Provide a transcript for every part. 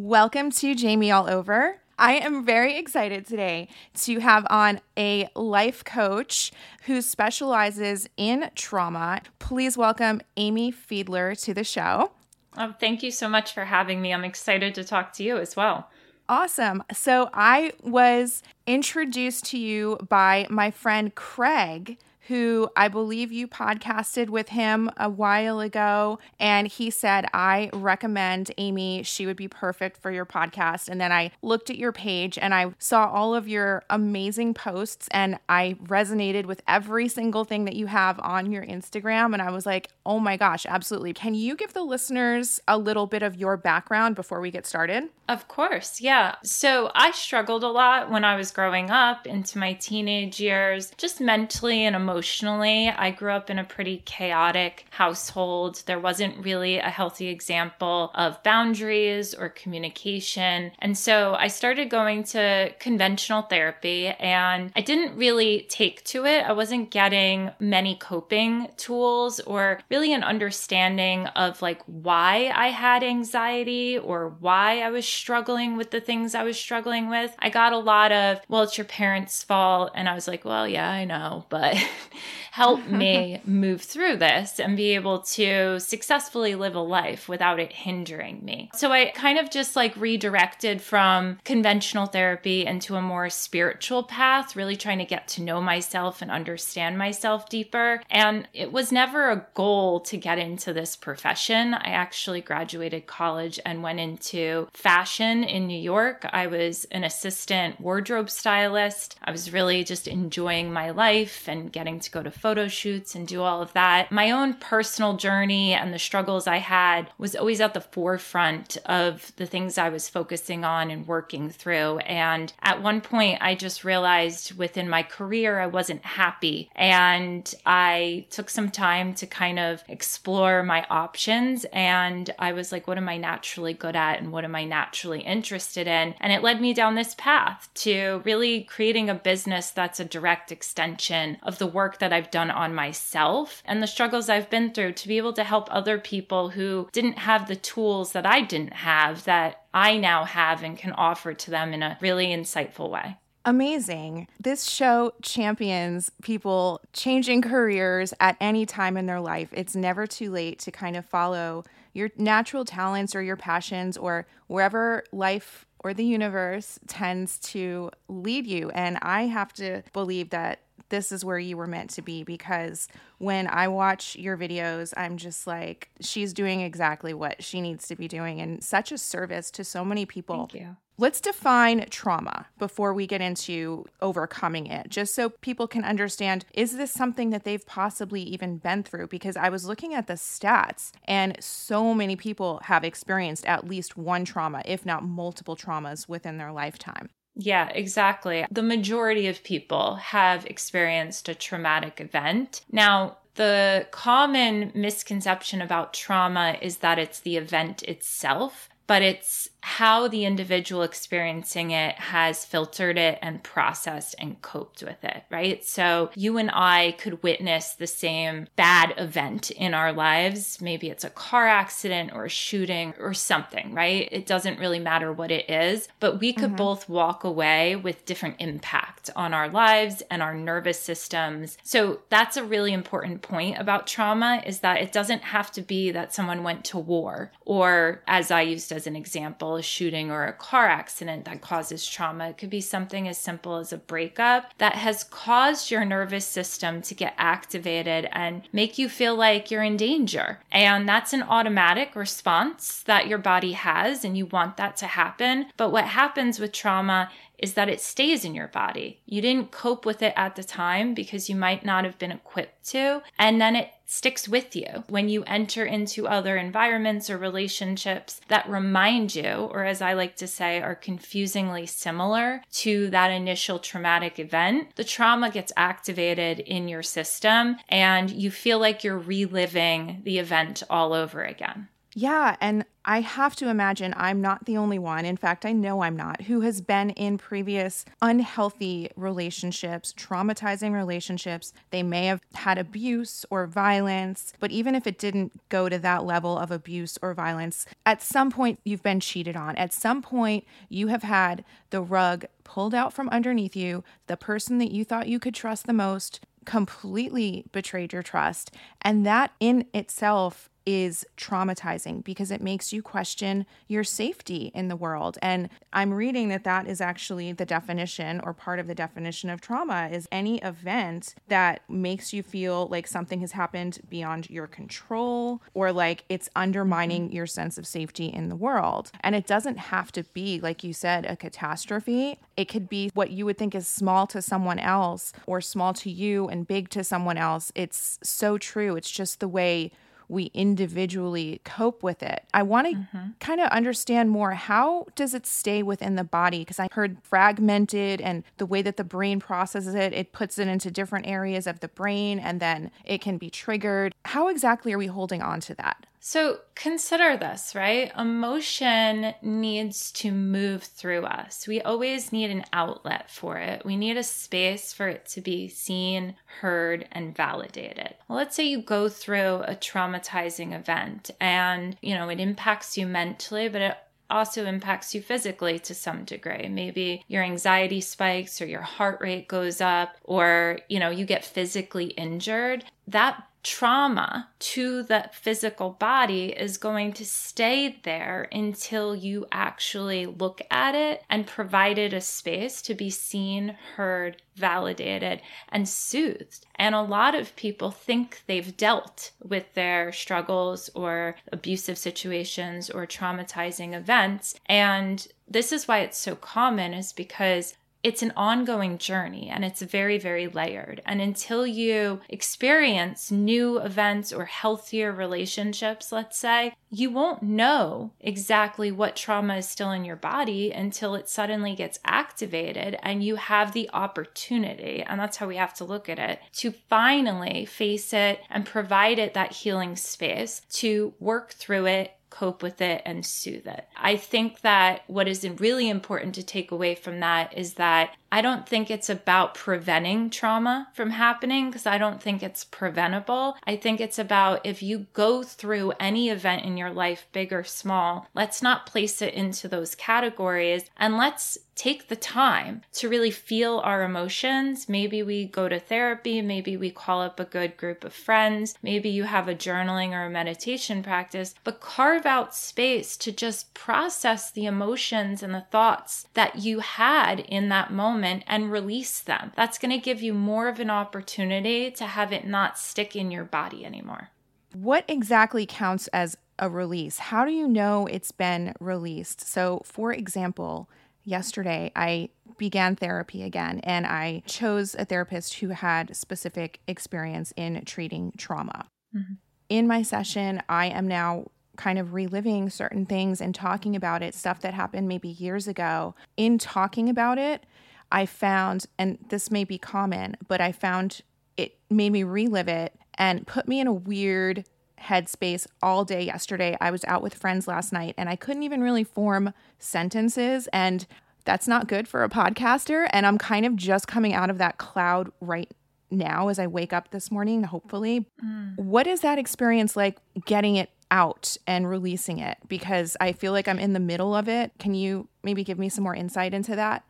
Welcome to Jamie All Over. I am very excited today to have on a life coach who specializes in trauma. Please welcome Amy Fiedler to the show. Oh, thank you so much for having me. I'm excited to talk to you as well. Awesome. So, I was introduced to you by my friend Craig who I believe you podcasted with him a while ago. And he said, I recommend Amy. She would be perfect for your podcast. And then I looked at your page and I saw all of your amazing posts and I resonated with every single thing that you have on your Instagram. And I was like, oh my gosh, absolutely. Can you give the listeners a little bit of your background before we get started? Of course, yeah. So I struggled a lot when I was growing up into my teenage years, just mentally and emotionally emotionally. I grew up in a pretty chaotic household. There wasn't really a healthy example of boundaries or communication. And so I started going to conventional therapy and I didn't really take to it. I wasn't getting many coping tools or really an understanding of like why I had anxiety or why I was struggling with the things I was struggling with. I got a lot of, well, it's your parents' fault. And I was like, well, yeah, I know, but help me move through this and be able to successfully live a life without it hindering me. So I kind of just like redirected from conventional therapy into a more spiritual path, really trying to get to know myself and understand myself deeper. And it was never a goal to get into this profession. I actually graduated college and went into fashion in New York. I was an assistant wardrobe stylist. I was really just enjoying my life and getting to go to photo shoots and do all of that. My own personal journey and the struggles I had was always at the forefront of the things I was focusing on and working through. And at one point, I just realized within my career, I wasn't happy. And I took some time to kind of explore my options. And I was like, what am I naturally good at? And what am I naturally interested in? And it led me down this path to really creating a business that's a direct extension of the work that I've done on myself and the struggles I've been through to be able to help other people who didn't have the tools that I didn't have that I now have and can offer to them in a really insightful way. Amazing. This show champions people changing careers at any time in their life. It's never too late to kind of follow your natural talents or your passions or wherever life or the universe tends to lead you. And I have to believe that this is where you were meant to be because when I watch your videos, I'm just like, she's doing exactly what she needs to be doing and such a service to so many people. Thank you. Let's define trauma before we get into overcoming it, just so people can understand is this something that they've possibly even been through? Because I was looking at the stats, and so many people have experienced at least one trauma, if not multiple traumas within their lifetime. Yeah, exactly. The majority of people have experienced a traumatic event. Now, the common misconception about trauma is that it's the event itself, but it's how the individual experiencing it has filtered it and processed and coped with it, right? So you and I could witness the same bad event in our lives. Maybe it's a car accident or a shooting or something, right? It doesn't really matter what it is, but we could mm-hmm. both walk away with different impact on our lives and our nervous systems. So that's a really important point about trauma is that it doesn't have to be that someone went to war or as I used as an example, example, a shooting or a car accident that causes trauma. It could be something as simple as a breakup that has caused your nervous system to get activated and make you feel like you're in danger. And that's an automatic response that your body has, and you want that to happen. But what happens with trauma is that it stays in your body. You didn't cope with it at the time because you might not have been equipped to, and then it sticks with you when you enter into other environments or relationships that remind you, or as I like to say, are confusingly similar to that initial traumatic event. The trauma gets activated in your system, and you feel like you're reliving the event all over again. Yeah. And I have to imagine I'm not the only one. In fact, I know I'm not, who has been in previous unhealthy relationships, traumatizing relationships. They may have had abuse or violence, but even if it didn't go to that level of abuse or violence, at some point you've been cheated on. At some point you have had the rug pulled out from underneath you. The person that you thought you could trust the most completely betrayed your trust. And that in itself is traumatizing because it makes you question your safety in the world. And I'm reading that that is actually the definition or part of the definition of trauma is any event that makes you feel like something has happened beyond your control or like it's undermining mm-hmm. your sense of safety in the world. And it doesn't have to be, like you said, a catastrophe. It could be what you would think is small to someone else or small to you and big to someone else. It's so true. It's just the way we individually cope with it. I want to mm-hmm. kind of understand more how does it stay within the body because I heard fragmented and the way that the brain processes it, it puts it into different areas of the brain and then it can be triggered. How exactly are we holding on to that? So consider this, right? Emotion needs to move through us. We always need an outlet for it. We need a space for it to be seen, heard, and validated. Well, let's say you go through a traumatizing event and, you know, it impacts you mentally, but it also impacts you physically to some degree. Maybe your anxiety spikes or your heart rate goes up or, you know, you get physically injured. That trauma to the physical body is going to stay there until you actually look at it and provide it a space to be seen, heard, validated, and soothed. And a lot of people think they've dealt with their struggles or abusive situations or traumatizing events. And this is why it's so common, is because it's an ongoing journey and it's very, very layered. And until you experience new events or healthier relationships, let's say, you won't know exactly what trauma is still in your body until it suddenly gets activated and you have the opportunity, and that's how we have to look at it, to finally face it and provide it that healing space to work through it cope with it and soothe it. I think that what is really important to take away from that is that I don't think it's about preventing trauma from happening because I don't think it's preventable. I think it's about if you go through any event in your life, big or small, let's not place it into those categories and let's take the time to really feel our emotions. Maybe we go to therapy, maybe we call up a good group of friends, maybe you have a journaling or a meditation practice, but carve out space to just process the emotions and the thoughts that you had in that moment and release them. That's going to give you more of an opportunity to have it not stick in your body anymore. What exactly counts as a release? How do you know it's been released? So, for example, yesterday I began therapy again and I chose a therapist who had specific experience in treating trauma. Mm-hmm. In my session, I am now kind of reliving certain things and talking about it, stuff that happened maybe years ago. In talking about it, I found, and this may be common, but I found it made me relive it and put me in a weird headspace all day yesterday. I was out with friends last night and I couldn't even really form sentences. And that's not good for a podcaster. And I'm kind of just coming out of that cloud right now as I wake up this morning, hopefully. Mm. What is that experience like getting it out and releasing it? Because I feel like I'm in the middle of it. Can you maybe give me some more insight into that?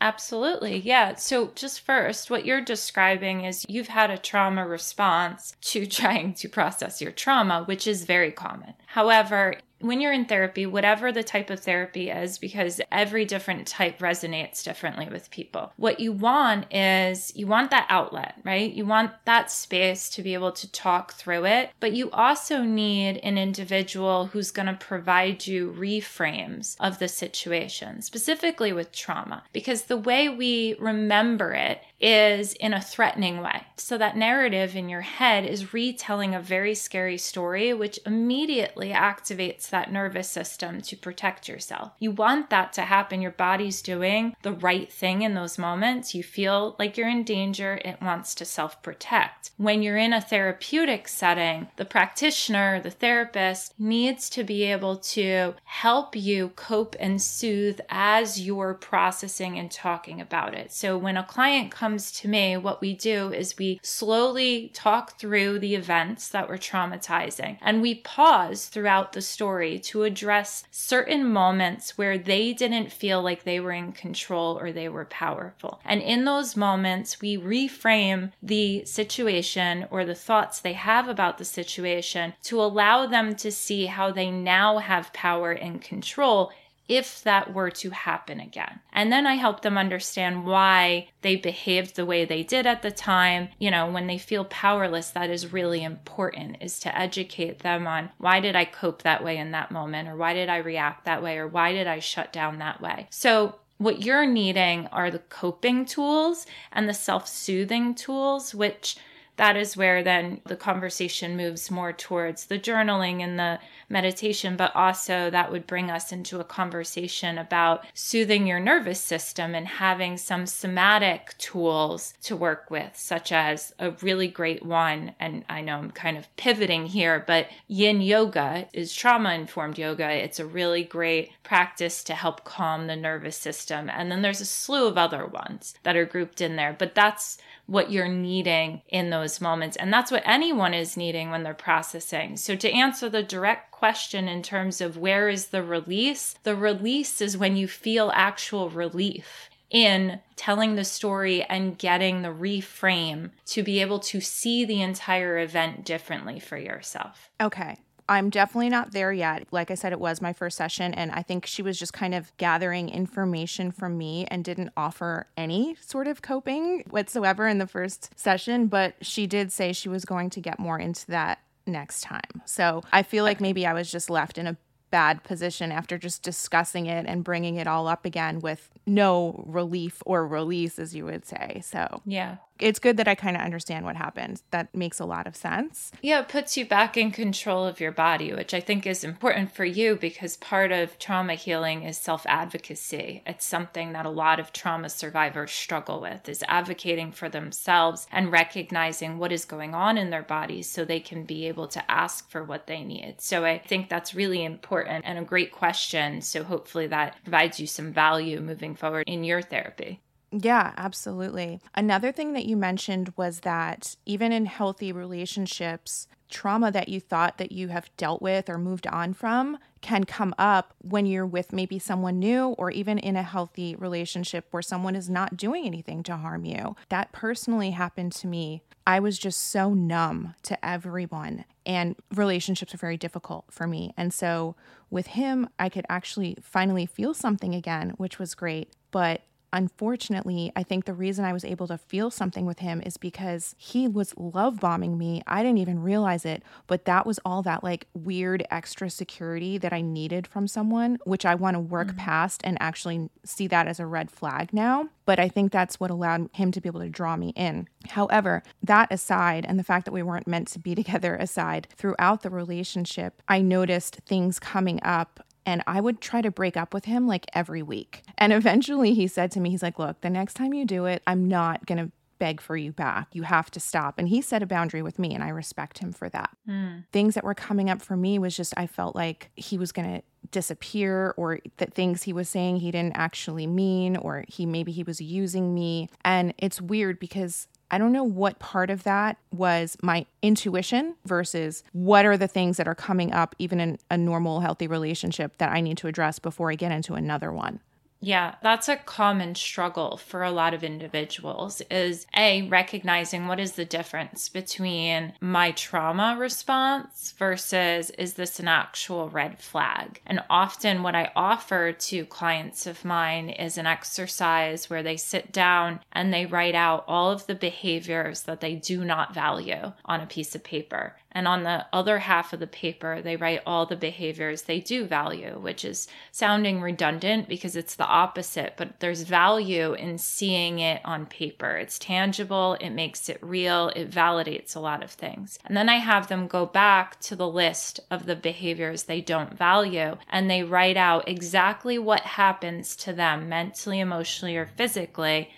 Absolutely. Yeah. So, just first, what you're describing is you've had a trauma response to trying to process your trauma, which is very common. However, when you're in therapy, whatever the type of therapy is, because every different type resonates differently with people, what you want is you want that outlet, right? You want that space to be able to talk through it, but you also need an individual who's going to provide you reframes of the situation, specifically with trauma, because the way we remember it is in a threatening way. So that narrative in your head is retelling a very scary story, which immediately activates that nervous system to protect yourself. You want that to happen. Your body's doing the right thing in those moments. You feel like you're in danger. It wants to self protect. When you're in a therapeutic setting, the practitioner, the therapist needs to be able to help you cope and soothe as you're processing and talking about it. So when a client comes to me, what we do is we slowly talk through the events that were traumatizing and we pause throughout the story to address certain moments where they didn't feel like they were in control or they were powerful. And in those moments, we reframe the situation or the thoughts they have about the situation to allow them to see how they now have power and control if that were to happen again. And then I help them understand why they behaved the way they did at the time. You know, when they feel powerless, that is really important is to educate them on why did I cope that way in that moment or why did I react that way or why did I shut down that way. So what you're needing are the coping tools and the self soothing tools, which that is where then the conversation moves more towards the journaling and the meditation, but also that would bring us into a conversation about soothing your nervous system and having some somatic tools to work with, such as a really great one. And I know I'm kind of pivoting here, but yin yoga is trauma informed yoga. It's a really great practice to help calm the nervous system. And then there's a slew of other ones that are grouped in there, but that's what you're needing in those moments. And that's what anyone is needing when they're processing. So, to answer the direct question in terms of where is the release, the release is when you feel actual relief in telling the story and getting the reframe to be able to see the entire event differently for yourself. Okay. I'm definitely not there yet. Like I said, it was my first session, and I think she was just kind of gathering information from me and didn't offer any sort of coping whatsoever in the first session. But she did say she was going to get more into that next time. So I feel like maybe I was just left in a bad position after just discussing it and bringing it all up again with no relief or release, as you would say. So, yeah it's good that I kind of understand what happened. That makes a lot of sense. Yeah, it puts you back in control of your body, which I think is important for you because part of trauma healing is self advocacy. It's something that a lot of trauma survivors struggle with is advocating for themselves and recognizing what is going on in their bodies so they can be able to ask for what they need. So I think that's really important and a great question. So hopefully that provides you some value moving forward in your therapy. Yeah, absolutely. Another thing that you mentioned was that even in healthy relationships, trauma that you thought that you have dealt with or moved on from can come up when you're with maybe someone new or even in a healthy relationship where someone is not doing anything to harm you. That personally happened to me. I was just so numb to everyone, and relationships are very difficult for me. And so with him, I could actually finally feel something again, which was great. But unfortunately, I think the reason I was able to feel something with him is because he was love bombing me. I didn't even realize it, but that was all that like weird extra security that I needed from someone, which I want to work mm-hmm. past and actually see that as a red flag now. But I think that's what allowed him to be able to draw me in. However, that aside, and the fact that we weren't meant to be together aside, throughout the relationship, I noticed things coming up and I would try to break up with him like every week. And eventually he said to me, he's like, Look, the next time you do it, I'm not going to beg for you back. You have to stop. And he set a boundary with me, and I respect him for that. Mm. Things that were coming up for me was just, I felt like he was going to disappear or that things he was saying he didn't actually mean or he maybe he was using me and it's weird because I don't know what part of that was my intuition versus what are the things that are coming up, even in a normal, healthy relationship, that I need to address before I get into another one. Yeah, that's a common struggle for a lot of individuals is A, recognizing what is the difference between my trauma response versus is this an actual red flag? And often what I offer to clients of mine is an exercise where they sit down and they write out all of the behaviors that they do not value on a piece of paper. And on the other half of the paper, they write all the behaviors they do value, which is sounding redundant because it's the opposite, but there's value in seeing it on paper. It's tangible, it makes it real, it validates a lot of things. And then I have them go back to the list of the behaviors they don't value and they write out exactly what happens to them mentally, emotionally, or physically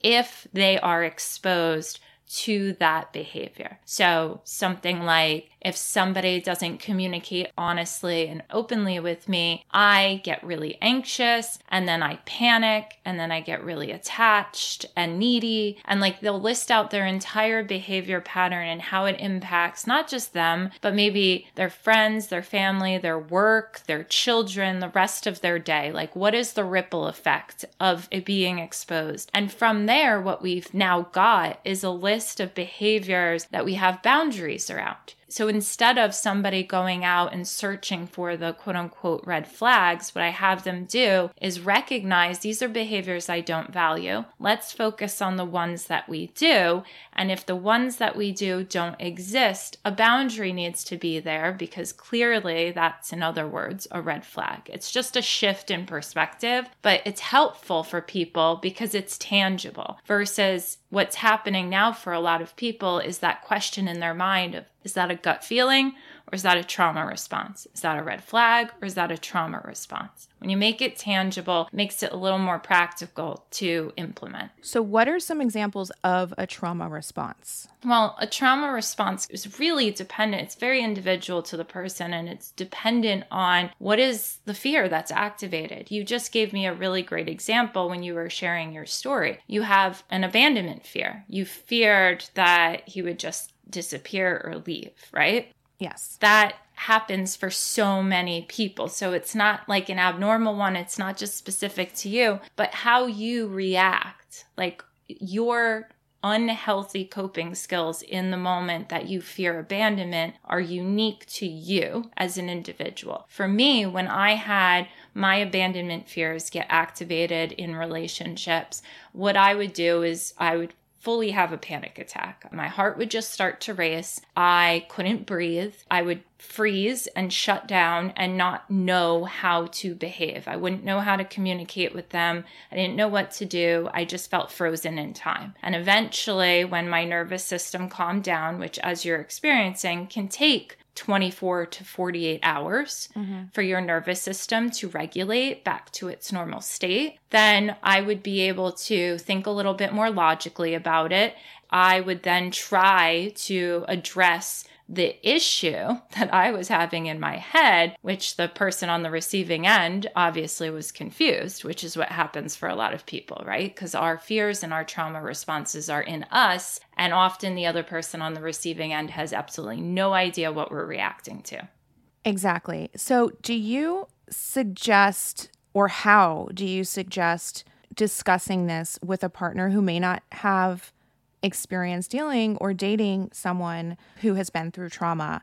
if they are exposed to that behavior. So, something like if somebody doesn't communicate honestly and openly with me, I get really anxious and then I panic and then I get really attached and needy. And like they'll list out their entire behavior pattern and how it impacts not just them, but maybe their friends, their family, their work, their children, the rest of their day. Like, what is the ripple effect of it being exposed? And from there, what we've now got is a list of behaviors that we have boundaries around. So instead of somebody going out and searching for the quote unquote red flags, what I have them do is recognize these are behaviors I don't value. Let's focus on the ones that we do. And if the ones that we do don't exist, a boundary needs to be there because clearly that's, in other words, a red flag. It's just a shift in perspective, but it's helpful for people because it's tangible versus what's happening now for a lot of people is that question in their mind of is that a gut feeling or is that a trauma response? Is that a red flag or is that a trauma response? When you make it tangible, it makes it a little more practical to implement. So, what are some examples of a trauma response? Well, a trauma response is really dependent. It's very individual to the person and it's dependent on what is the fear that's activated. You just gave me a really great example when you were sharing your story. You have an abandonment fear. You feared that he would just disappear or leave, right? Yes. That happens for so many people. So it's not like an abnormal one, it's not just specific to you, but how you react, like your unhealthy coping skills in the moment that you fear abandonment are unique to you as an individual. For me, when I had my abandonment fears get activated in relationships, what I would do is I would fully have a panic attack. My heart would just start to race. I couldn't breathe. I would freeze and shut down and not know how to behave. I wouldn't know how to communicate with them. I didn't know what to do. I just felt frozen in time. And eventually, when my nervous system calmed down, which as you're experiencing can take 24 to 48 hours mm-hmm. for your nervous system to regulate back to its normal state, then I would be able to think a little bit more logically about it. I would then try to address the issue that I was having in my head, which the person on the receiving end obviously was confused, which is what happens for a lot of people, right? Because our fears and our trauma responses are in us. And often the other person on the receiving end has absolutely no idea what we're reacting to. Exactly. So, do you suggest, or how do you suggest discussing this with a partner who may not have experience dealing or dating someone who has been through trauma.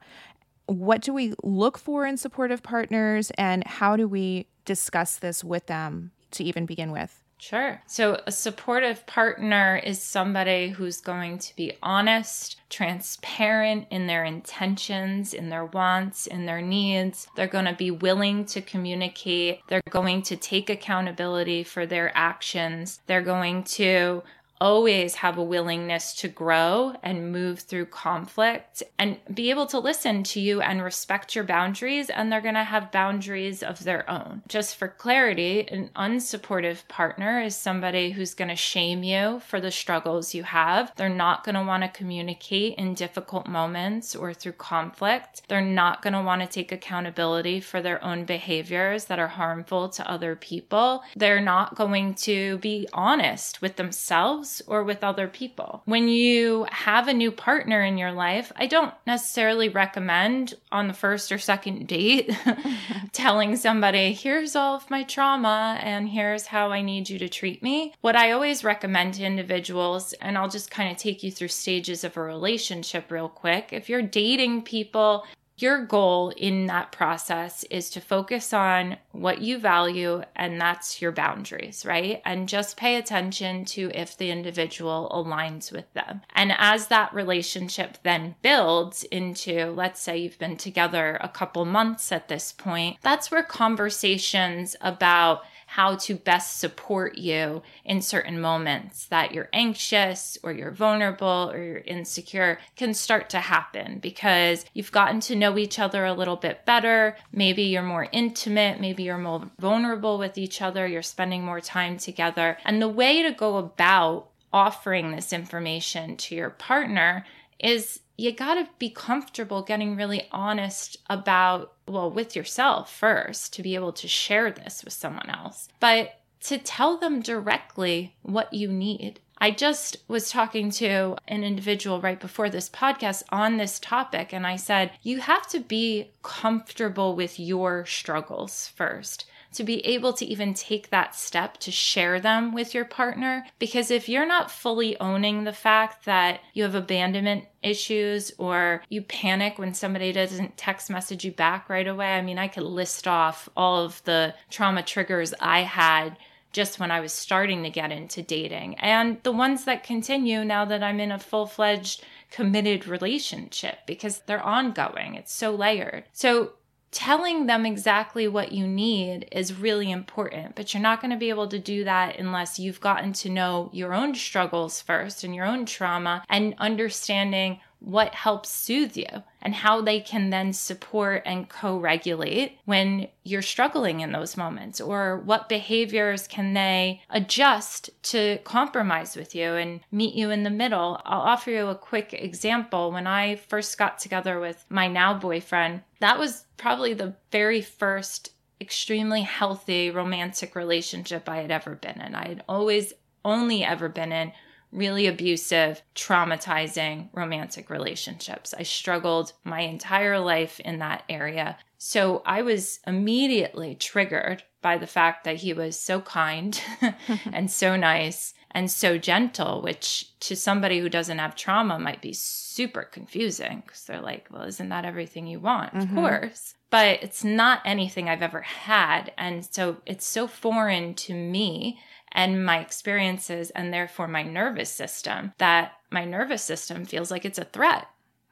What do we look for in supportive partners and how do we discuss this with them to even begin with? Sure. So, a supportive partner is somebody who's going to be honest, transparent in their intentions, in their wants, in their needs. They're going to be willing to communicate. They're going to take accountability for their actions. They're going to always have a willingness to grow and move through conflict and be able to listen to you and respect your boundaries. And they're going to have boundaries of their own. Just for clarity, an unsupportive partner is somebody who's going to shame you for the struggles you have. They're not going to want to communicate in difficult moments or through conflict. They're not going to want to take accountability for their own behaviors that are harmful to other people. They're not going to be honest with themselves or with other people. When you have a new partner in your life, I don't necessarily recommend on the first or second date telling somebody, here's all of my trauma and here's how I need you to treat me. What I always recommend to individuals, and I'll just kind of take you through stages of a relationship real quick. If you're dating people, your goal in that process is to focus on what you value, and that's your boundaries, right? And just pay attention to if the individual aligns with them. And as that relationship then builds into, let's say you've been together a couple months at this point, that's where conversations about how to best support you in certain moments that you're anxious or you're vulnerable or you're insecure can start to happen because you've gotten to know each other a little bit better. Maybe you're more intimate, maybe you're more vulnerable with each other, you're spending more time together. And the way to go about offering this information to your partner is you got to be comfortable getting really honest about, well, with yourself first to be able to share this with someone else, but to tell them directly what you need. I just was talking to an individual right before this podcast on this topic, and I said, you have to be comfortable with your struggles first to be able to even take that step to share them with your partner. Because if you're not fully owning the fact that you have abandonment issues or you panic when somebody doesn't text message you back right away, I mean, I could list off all of the trauma triggers I had just when I was starting to get into dating and the ones that continue now that I'm in a full fledged committed relationship because they're ongoing. It's so layered. So telling them exactly what you need is really important, but you're not going to be able to do that unless you've gotten to know your own struggles first and your own trauma and understanding what helps soothe you and how they can then support and co regulate when you're struggling in those moments, or what behaviors can they adjust to compromise with you and meet you in the middle. I'll offer you a quick example. When I first got together with my now boyfriend, that was probably the very first extremely healthy romantic relationship I had ever been in. I had always only ever been in really abusive, traumatizing romantic relationships. I struggled my entire life in that area. So I was immediately triggered by the fact that he was so kind and so nice and so gentle, which to somebody who doesn't have trauma might be super confusing because they're like, well, isn't that everything you want? Mm-hmm. Of course. But it's not anything I've ever had. And so it's so foreign to me and my experiences and therefore my nervous system that my nervous system feels like it's a threat.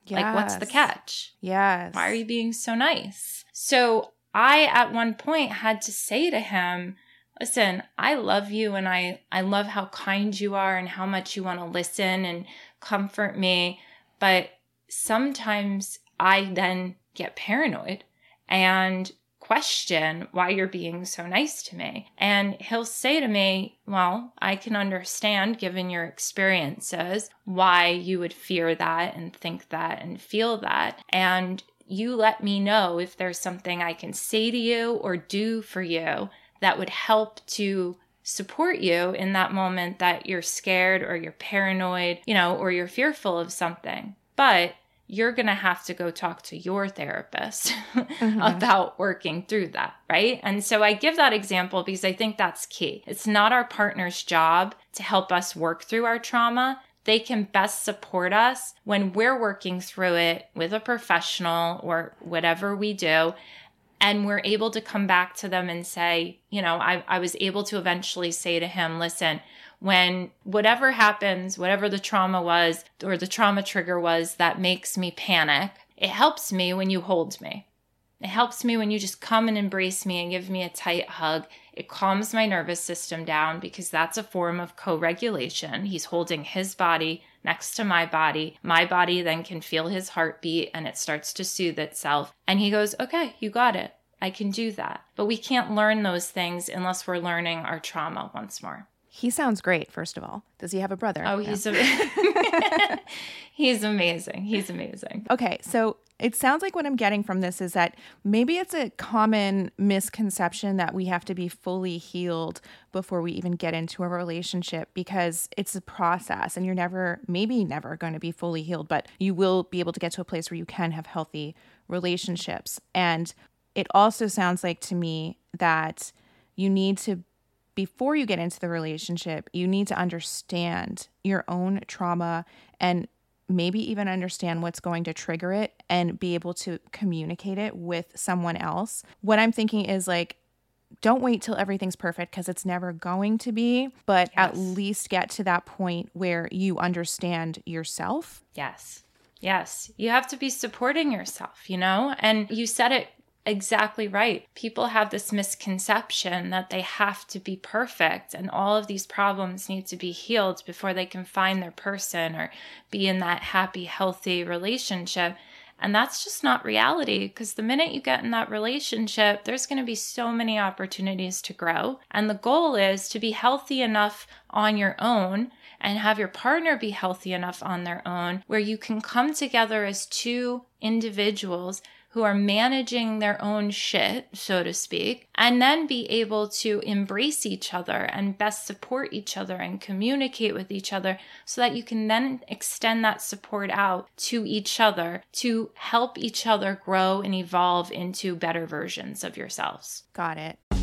Yes. Like, what's the catch? Yes. Why are you being so nice? So I, at one point, had to say to him, listen, I love you and I, I love how kind you are and how much you want to listen and comfort me. But sometimes I then get paranoid and question why you're being so nice to me. And he'll say to me, Well, I can understand, given your experiences, why you would fear that and think that and feel that. And you let me know if there's something I can say to you or do for you that would help to support you in that moment that you're scared or you're paranoid, you know, or you're fearful of something. But you're going to have to go talk to your therapist mm-hmm. about working through that, right? And so I give that example because I think that's key. It's not our partner's job to help us work through our trauma. They can best support us when we're working through it with a professional or whatever we do. And we're able to come back to them and say, you know, I, I was able to eventually say to him, listen, when whatever happens, whatever the trauma was or the trauma trigger was that makes me panic, it helps me when you hold me. It helps me when you just come and embrace me and give me a tight hug. It calms my nervous system down because that's a form of co regulation. He's holding his body next to my body. My body then can feel his heartbeat and it starts to soothe itself. And he goes, Okay, you got it. I can do that. But we can't learn those things unless we're learning our trauma once more. He sounds great, first of all. Does he have a brother? Oh, he's no. a- he's amazing. He's amazing. Okay, so it sounds like what I'm getting from this is that maybe it's a common misconception that we have to be fully healed before we even get into a relationship because it's a process and you're never, maybe never going to be fully healed, but you will be able to get to a place where you can have healthy relationships. And it also sounds like to me that you need to before you get into the relationship, you need to understand your own trauma and maybe even understand what's going to trigger it and be able to communicate it with someone else. What I'm thinking is like, don't wait till everything's perfect because it's never going to be, but yes. at least get to that point where you understand yourself. Yes. Yes. You have to be supporting yourself, you know? And you said it exactly right. People have this misconception that they have to be perfect and all of these problems need to be healed before they can find their person or be in that happy, healthy relationship. And that's just not reality because the minute you get in that relationship, there's going to be so many opportunities to grow. And the goal is to be healthy enough on your own and have your partner be healthy enough on their own where you can come together as two individuals who are managing their own shit, so to speak, and then be able to embrace each other and best support each other and communicate with each other so that you can then extend that support out to each other to help each other grow and evolve into better versions of yourselves. Got it.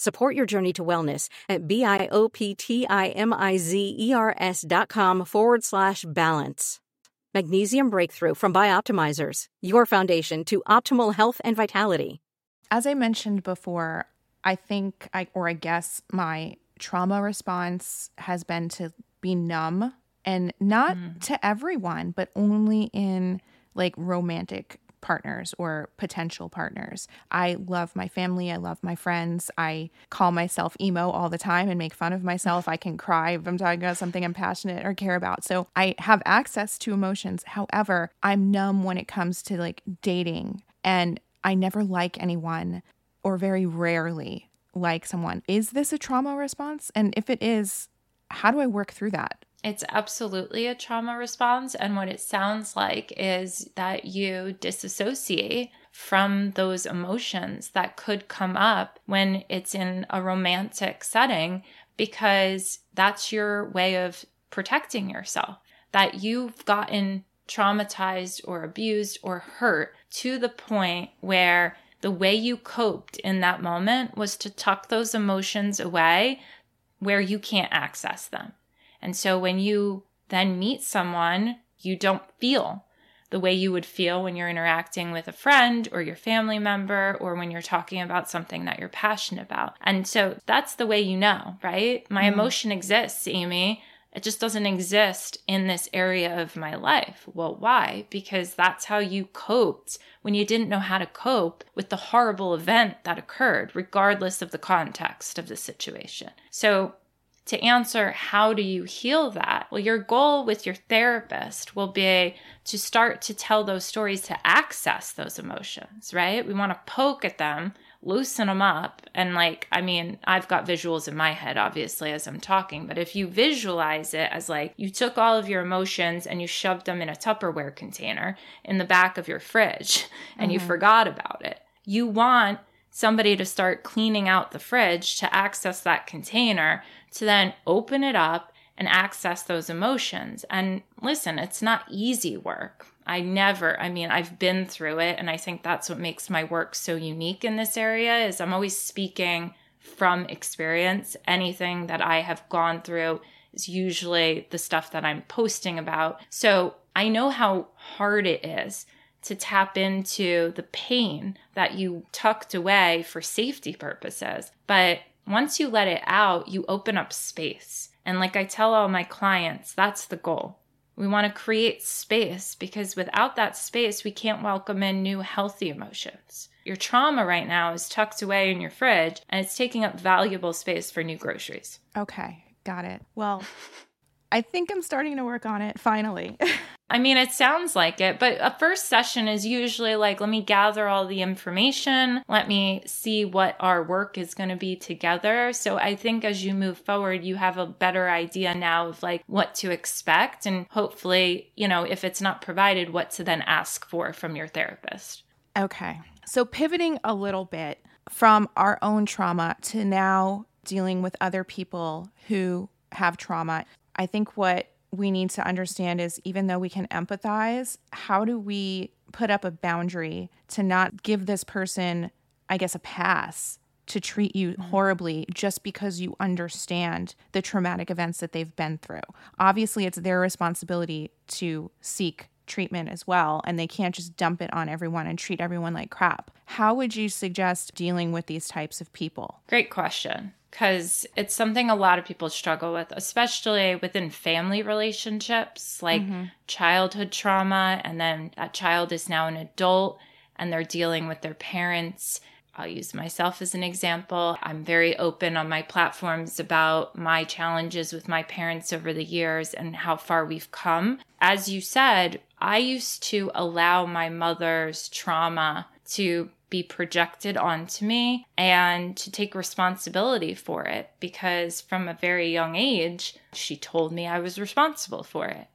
Support your journey to wellness at B-I-O-P-T-I-M-I-Z-E-R-S dot com forward slash balance. Magnesium Breakthrough from Bioptimizers, your foundation to optimal health and vitality. As I mentioned before, I think I, or I guess my trauma response has been to be numb and not mm. to everyone, but only in like romantic partners or potential partners. I love my family. I love my friends. I call myself emo all the time and make fun of myself. I can cry if I'm talking about something I'm passionate or care about. So I have access to emotions. However, I'm numb when it comes to like dating and I never like anyone or very rarely like someone. Is this a trauma response? And if it is, how do I work through that? It's absolutely a trauma response. And what it sounds like is that you disassociate from those emotions that could come up when it's in a romantic setting because that's your way of protecting yourself. That you've gotten traumatized or abused or hurt to the point where the way you coped in that moment was to tuck those emotions away where you can't access them. And so when you then meet someone, you don't feel the way you would feel when you're interacting with a friend or your family member or when you're talking about something that you're passionate about. And so that's the way you know, right? My mm. emotion exists, Amy. It just doesn't exist in this area of my life. Well, why? Because that's how you coped when you didn't know how to cope with the horrible event that occurred, regardless of the context of the situation. So to answer how do you heal that well your goal with your therapist will be to start to tell those stories to access those emotions right we want to poke at them loosen them up. And like, I mean, I've got visuals in my head, obviously, as I'm talking, but if you visualize it as like you took all of your emotions and you shoved them in a Tupperware container in the back of your fridge and mm-hmm. you forgot about it, you want somebody to start cleaning out the fridge to access that container to then open it up and access those emotions. And listen, it's not easy work. I never, I mean, I've been through it and I think that's what makes my work so unique in this area is I'm always speaking from experience. Anything that I have gone through is usually the stuff that I'm posting about. So I know how hard it is to tap into the pain that you tucked away for safety purposes. But once you let it out, you open up space. And like I tell all my clients, that's the goal. We want to create space because without that space, we can't welcome in new healthy emotions. Your trauma right now is tucked away in your fridge and it's taking up valuable space for new groceries. Okay, got it. Well, I think I'm starting to work on it finally. I mean, it sounds like it, but a first session is usually like, let me gather all the information, let me see what our work is going to be together. So I think as you move forward, you have a better idea now of like what to expect and hopefully, you know, if it's not provided, what to then ask for from your therapist. Okay. So pivoting a little bit from our own trauma to now dealing with other people who have trauma, I think what we need to understand is even though we can empathize, how do we put up a boundary to not give this person, I guess, a pass to treat you mm-hmm. horribly just because you understand the traumatic events that they've been through? Obviously, it's their responsibility to seek treatment as well, and they can't just dump it on everyone and treat everyone like crap. How would you suggest dealing with these types of people? Great question because it's something a lot of people struggle with, especially within family relationships, like mm-hmm. childhood trauma, and then that child is now an adult and they're dealing with their parents. I'll use myself as an example. I'm very open on my platforms about my challenges with my parents over the years and how far we've come. As you said, I used to allow my mother's trauma to be projected onto me and to take responsibility for it because from a very young age, she told me I was responsible for it.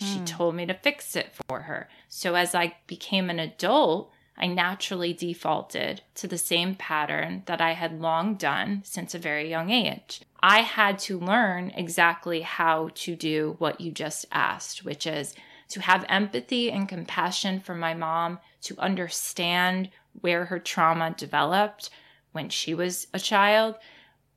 Hmm. She told me to fix it for her. So as I became an adult, I naturally defaulted to the same pattern that I had long done since a very young age. I had to learn exactly how to do what you just asked, which is to have empathy and compassion for my mom, to understand where her trauma developed when she was a child,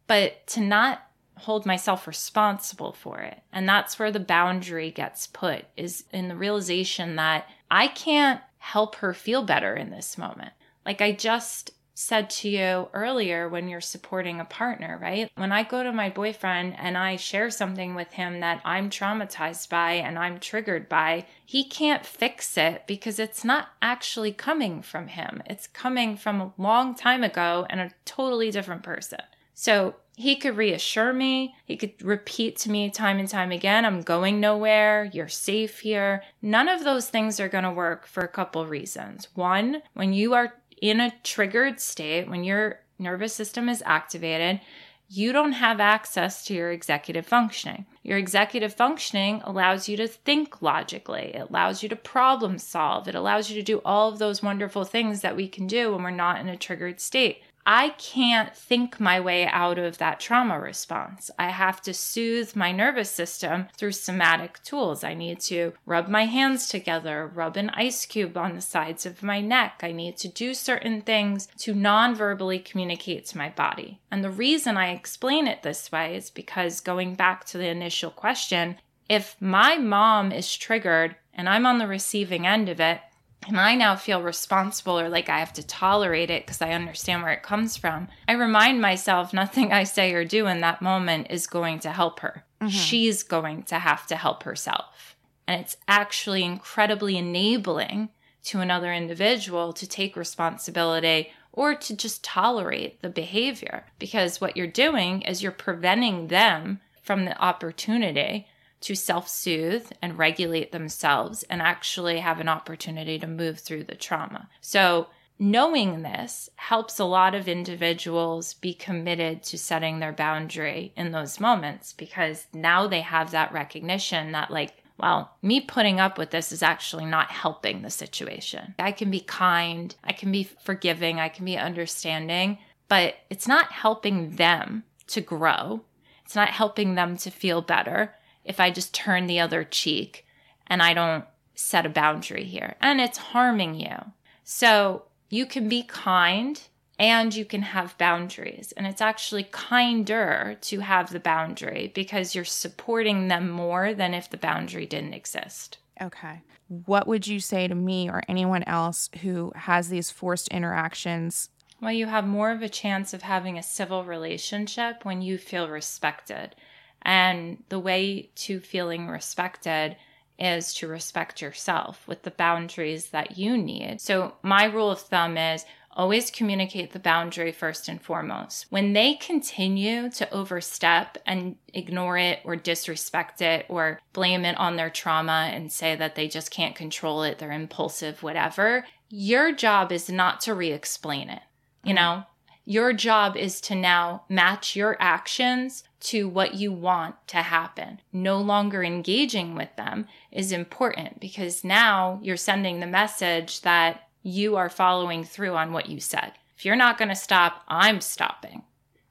but to not hold myself responsible for it. And that's where the boundary gets put is in the realization that I can't help her feel better in this moment. Like I just said to you earlier when you're supporting a partner, right? When I go to my boyfriend and I share something with him that I'm traumatized by and I'm triggered by, he can't fix it because it's not actually coming from him. It's coming from a long time ago and a totally different person. So he could reassure me. He could repeat to me time and time again, I'm going nowhere. You're safe here. None of those things are going to work for a couple reasons. One, when you are in a triggered state, when your nervous system is activated, you don't have access to your executive functioning. Your executive functioning allows you to think logically, it allows you to problem solve, it allows you to do all of those wonderful things that we can do when we're not in a triggered state. I can't think my way out of that trauma response. I have to soothe my nervous system through somatic tools. I need to rub my hands together, rub an ice cube on the sides of my neck. I need to do certain things to non verbally communicate to my body. And the reason I explain it this way is because going back to the initial question, if my mom is triggered and I'm on the receiving end of it, and I now feel responsible or like I have to tolerate it because I understand where it comes from, I remind myself nothing I say or do in that moment is going to help her. Mm-hmm. She's going to have to help herself. And it's actually incredibly enabling to another individual to take responsibility or to just tolerate the behavior because what you're doing is you're preventing them from the opportunity to self soothe and regulate themselves and actually have an opportunity to move through the trauma. So, knowing this helps a lot of individuals be committed to setting their boundary in those moments because now they have that recognition that, like, well, me putting up with this is actually not helping the situation. I can be kind, I can be forgiving, I can be understanding, but it's not helping them to grow. It's not helping them to feel better if I just turn the other cheek and I don't set a boundary here. And it's harming you. So you can be kind and you can have boundaries. And it's actually kinder to have the boundary because you're supporting them more than if the boundary didn't exist. Okay. What would you say to me or anyone else who has these forced interactions? Well, you have more of a chance of having a civil relationship when you feel respected. And the way to feeling respected is to respect yourself with the boundaries that you need. So, my rule of thumb is always communicate the boundary first and foremost. When they continue to overstep and ignore it or disrespect it or blame it on their trauma and say that they just can't control it, they're impulsive, whatever, your job is not to re explain it. You mm-hmm. know, your job is to now match your actions to what you want to happen. No longer engaging with them is important because now you're sending the message that you are following through on what you said. If you're not going to stop, I'm stopping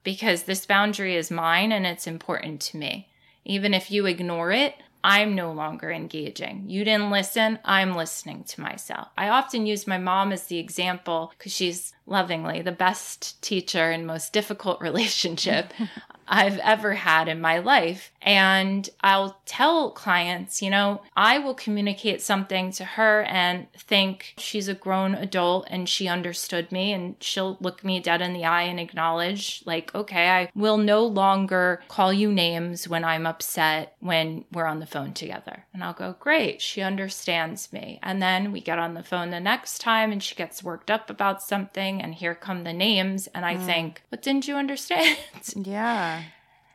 because this boundary is mine and it's important to me. Even if you ignore it, I'm no longer engaging. You didn't listen, I'm listening to myself. I often use my mom as the example because she's lovingly the best teacher and most difficult relationship I've ever had in my life. And I'll tell clients, you know, I will communicate something to her and think she's a grown adult and she understood me and she'll look me dead in the eye and acknowledge, like, okay, I will no longer call you names when I'm upset when we're on the phone together. And I'll go, great, she understands me. And then we get on the phone the next time and she gets worked up about something and here come the names. And I mm. think, but didn't you understand? Yeah.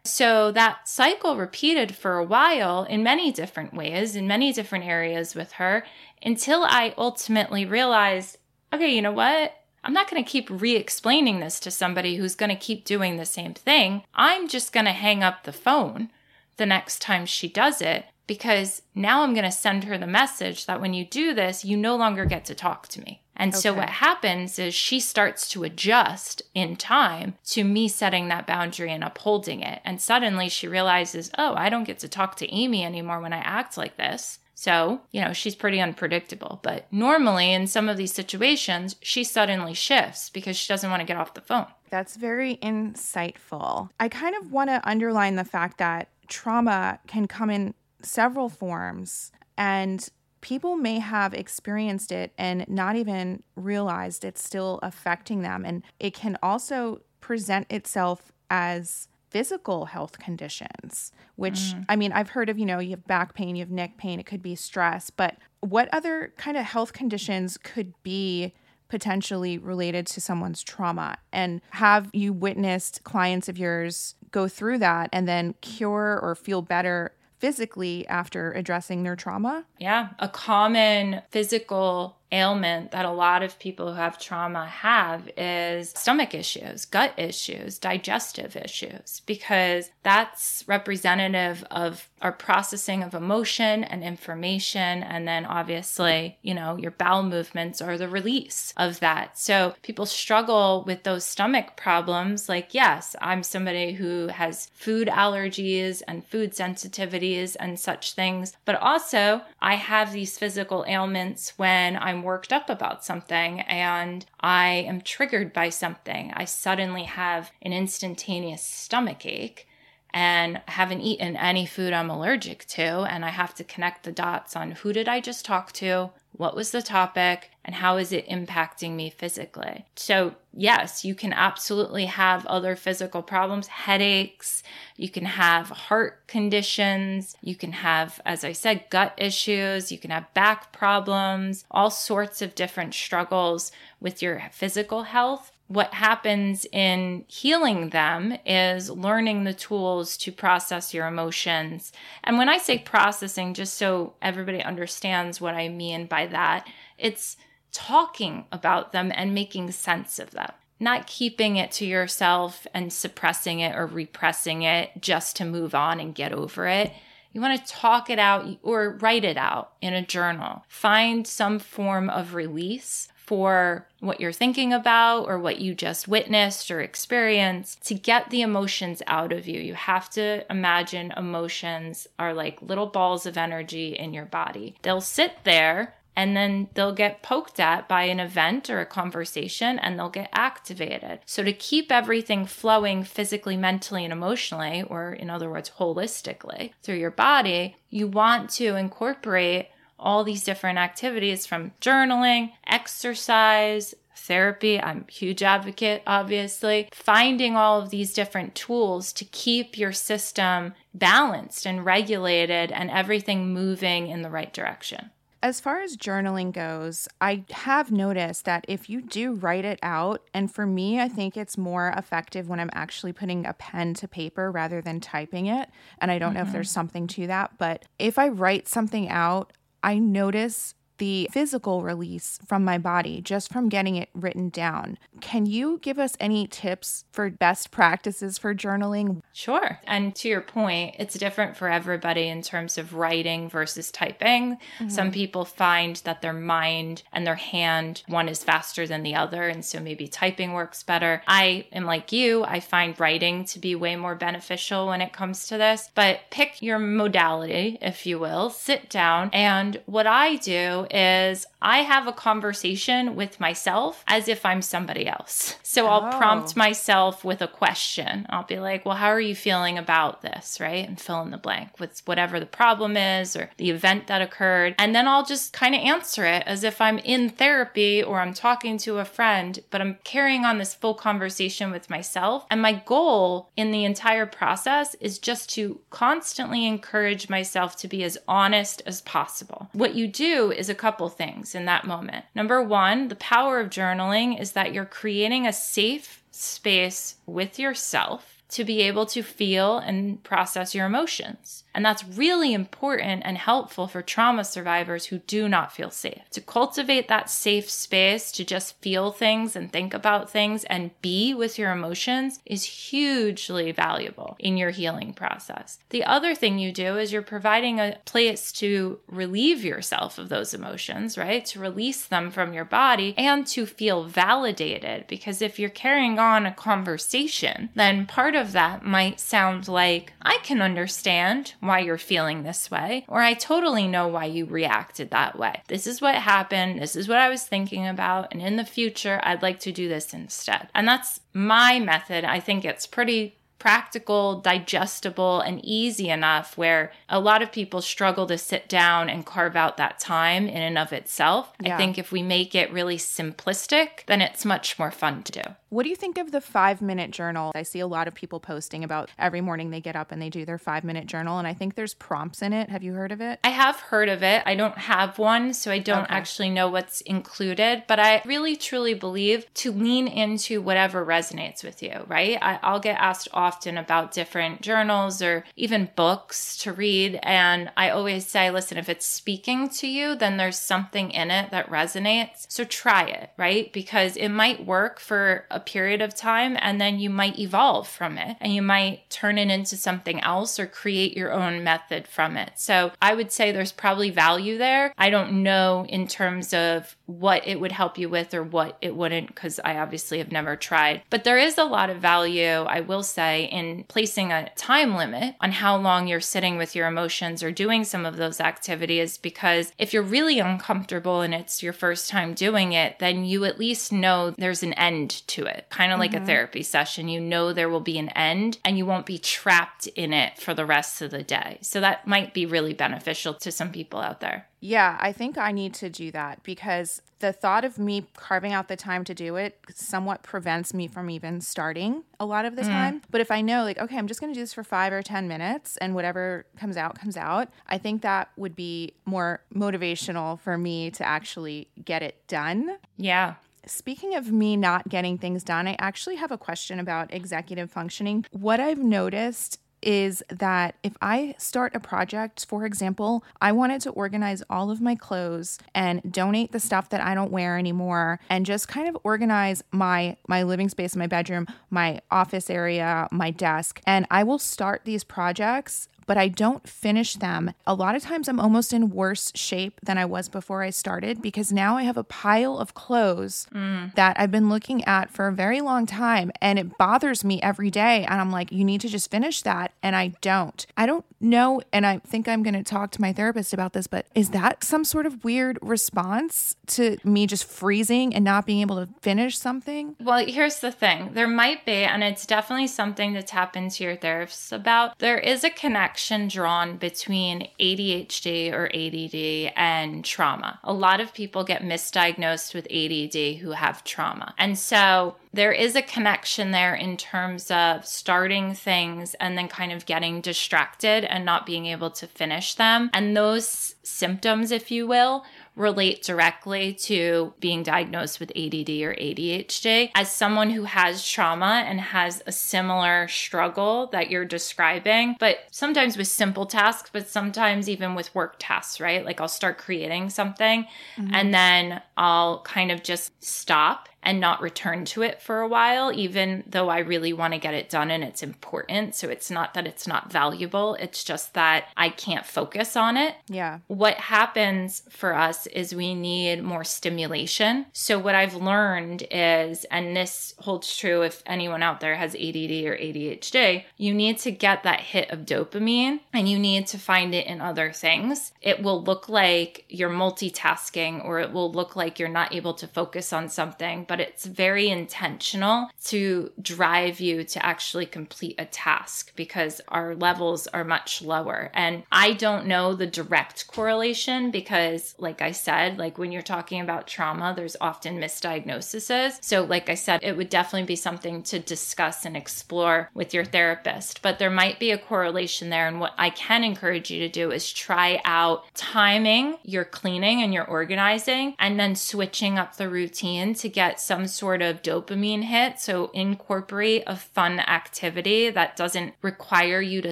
So that cycle repeated for a while in many different ways, in many different areas with her, until I ultimately realized okay, you know what? I'm not going to keep re explaining this to somebody who's going to keep doing the same thing. I'm just going to hang up the phone the next time she does it because now I'm going to send her the message that when you do this, you no longer get to talk to me. And okay. so what happens is she starts to adjust in time to me setting that boundary and upholding it. And suddenly she realizes, oh, I don't get to talk to Amy anymore when I act like this. So, you know, she's pretty unpredictable. But normally in some of these situations, she suddenly shifts because she doesn't want to get off the phone. That's very insightful. I kind of want to underline the fact that trauma can come in several forms. And people may have experienced it and not even realized it's still affecting them. And it can also present itself as physical health conditions, which mm. I mean, I've heard of, you know, you have back pain, you have neck pain, it could be stress, but what other kind of health conditions could be potentially related to someone's trauma? And have you witnessed clients of yours go through that and then cure or feel better physically after addressing their trauma? Yeah, a common physical ailment that a lot of people who have trauma have is stomach issues, gut issues, digestive issues, because that's representative of our processing of emotion and information. And then obviously, you know, your bowel movements are the release of that. So people struggle with those stomach problems. Like, yes, I'm somebody who has food allergies and food sensitivities and such things, but also I have these physical ailments when I'm worked up about something and I am triggered by something, I suddenly have an instantaneous stomach ache and haven't eaten any food I'm allergic to. And I have to connect the dots on who did I just talk to? What was the topic? And how is it impacting me physically? So, yes, you can absolutely have other physical problems, headaches. You can have heart conditions. You can have, as I said, gut issues. You can have back problems, all sorts of different struggles with your physical health what happens in healing them is learning the tools to process your emotions. And when I say processing, just so everybody understands what I mean by that, it's talking about them and making sense of them not keeping it to yourself and suppressing it or repressing it just to move on and get over it. You want to talk it out or write it out in a journal. Find some form of release for what you're thinking about or what you just witnessed or experienced to get the emotions out of you. You have to imagine emotions are like little balls of energy in your body. They'll sit there and then they'll get poked at by an event or a conversation and they'll get activated. So, to keep everything flowing physically, mentally, and emotionally, or in other words, holistically through your body, you want to incorporate all these different activities from journaling, exercise, therapy. I'm a huge advocate, obviously. Finding all of these different tools to keep your system balanced and regulated and everything moving in the right direction. As far as journaling goes, I have noticed that if you do write it out, and for me, I think it's more effective when I'm actually putting a pen to paper rather than typing it. And I don't mm-hmm. know if there's mm-hmm. something to that, but if I write something out, I notice the physical release from my body just from getting it written down. Can you give us any tips for best practices for journaling? Sure. And to your point, it's different for everybody in terms of writing versus typing. Mm-hmm. Some people find that their mind and their hand, one is faster than the other. And so maybe typing works better. I am like you, I find writing to be way more beneficial when it comes to this. But pick your modality, if you will, sit down. And what I do is I have a conversation with myself as if I'm somebody else. So I'll oh. prompt myself with a question. I'll be like, well, how are you feeling about this? Right. And fill in the blank with whatever the problem is or the event that occurred. And then I'll just kind of answer it as if I'm in therapy or I'm talking to a friend, but I'm carrying on this full conversation with myself. And my goal in the entire process is just to constantly encourage myself to be as honest as possible. What you do is a couple things in that moment. Number one, the power of journaling is that you're creating a safe space with yourself to be able to feel and process your emotions. And that's really important and helpful for trauma survivors who do not feel safe. To cultivate that safe space to just feel things and think about things and be with your emotions is hugely valuable in your healing process. The other thing you do is you're providing a place to relieve yourself of those emotions, right? To release them from your body and to feel validated. Because if you're carrying on a conversation, then part of that might sound like, I can understand why you're feeling this way, or I totally know why you reacted that way. This is what happened. This is what I was thinking about. And in the future, I'd like to do this instead. And that's my method. I think it's pretty practical, digestible, and easy enough where a lot of people struggle to sit down and carve out that time in and of itself. Yeah. I think if we make it really simplistic, then it's much more fun to do. What do you think of the five minute journal? I see a lot of people posting about every morning they get up and they do their five minute journal, and I think there's prompts in it. Have you heard of it? I have heard of it. I don't have one, so I don't okay. actually know what's included, but I really truly believe to lean into whatever resonates with you, right? I, will get asked often about different journals or even books to read, and I always say, listen, if it's speaking to you, then there's something in it that resonates. So try it, right? Because it might work for a period of time and then you might evolve from it and you might turn it into something else or create your own method from it. So I would say there's probably value there. I don't know in terms of what it would help you with or what it wouldn't because I obviously have never tried. But there is a lot of value, I will say, in placing a time limit on how long you're sitting with your emotions or doing some of those activities because if you're really uncomfortable and it's your first time doing it, then you at least know there's an end to it, kind of like mm-hmm. a therapy session. You know there will be an end and you won't be trapped in it for the rest of the day. So that might be really beneficial to some people out there. Yeah, I think I need to do that because the thought of me carving out the time to do it somewhat prevents me from even starting a lot of the mm. time. But if I know, like, okay, I'm just going to do this for five or 10 minutes and whatever comes out, comes out, I think that would be more motivational for me to actually get it done. Yeah. Speaking of me not getting things done, I actually have a question about executive functioning. What I've noticed is that if I start a project, for example, I wanted to organize all of my clothes and donate the stuff that I don't wear anymore and just kind of organize my my living space, my bedroom, my office area, my desk. And I will start these projects but I don't finish them. A lot of times I'm almost in worse shape than I was before I started because now I have a pile of clothes mm. that I've been looking at for a very long time and it bothers me every day. And I'm like, you need to just finish that. And I don't. I don't know. And I think I'm going to talk to my therapist about this, but is that some sort of weird response to me just freezing and not being able to finish something? Well, here's the thing there might be, and it's definitely something to tap into your therapist about. There is a connection connection drawn between ADHD or ADD and trauma. A lot of people get misdiagnosed with ADD who have trauma. And so there is a connection there in terms of starting things and then kind of getting distracted and not being able to finish them. And those symptoms, if you will, relate directly to being diagnosed with ADD or ADHD. As someone who has trauma and has a similar struggle that you're describing, but sometimes with simple tasks, but sometimes even with work tasks, right? Like I'll start creating something mm-hmm. and then I'll kind of just stop and not return to it for a while, even though I really want to get it done and it's important. So it's not that it's not valuable, it's just that I can't focus on it. Yeah. What happens for us is we need more stimulation. So what I've learned is, and this holds true if anyone out there has ADD or ADHD, you need to get that hit of dopamine and you need to find it in other things. It will look like you're multitasking or it will look like you're not able to focus on something but it's very intentional to drive you to actually complete a task because our levels are much lower. And I don't know the direct correlation because, like I said, like when you're talking about trauma, there's often misdiagnoses. So, like I said, it would definitely be something to discuss and explore with your therapist, but there might be a correlation there. And what I can encourage you to do is try out timing your cleaning and your organizing and then switching up the routine to get some sort of dopamine hit. So incorporate a fun activity that doesn't require you to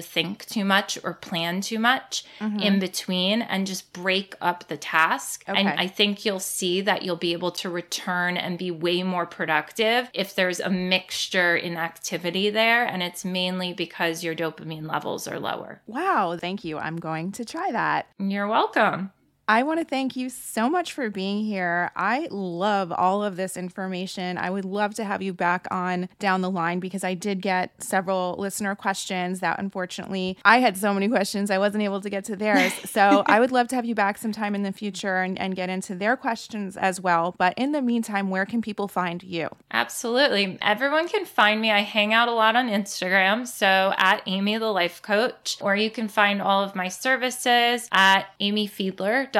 think too much or plan too much mm-hmm. in between and just break up the task. Okay. And I think you'll see that you'll be able to return and be way more productive if there's a mixture in activity there. And it's mainly because your dopamine levels are lower. Wow. Thank you. I'm going to try that. You're welcome. I want to thank you so much for being here. I love all of this information. I would love to have you back on down the line because I did get several listener questions that unfortunately I had so many questions I wasn't able to get to theirs. So I would love to have you back sometime in the future and, and get into their questions as well. But in the meantime, where can people find you? Absolutely. Everyone can find me. I hang out a lot on Instagram. So at Amy the Life Coach, or you can find all of my services at amyfiedler.com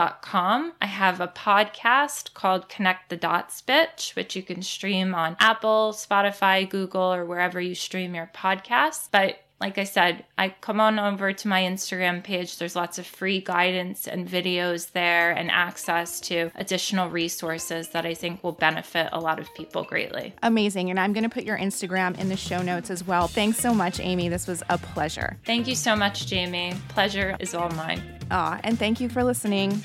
I have a podcast called Connect the Dots Bitch, which you can stream on Apple, Spotify, Google, or wherever you stream your podcasts. But like I said, I come on over to my Instagram page. There's lots of free guidance and videos there and access to additional resources that I think will benefit a lot of people greatly. Amazing. And I'm going to put your Instagram in the show notes as well. Thanks so much, Amy. This was a pleasure. Thank you so much, Jamie. Pleasure is all mine. Ah, and thank you for listening.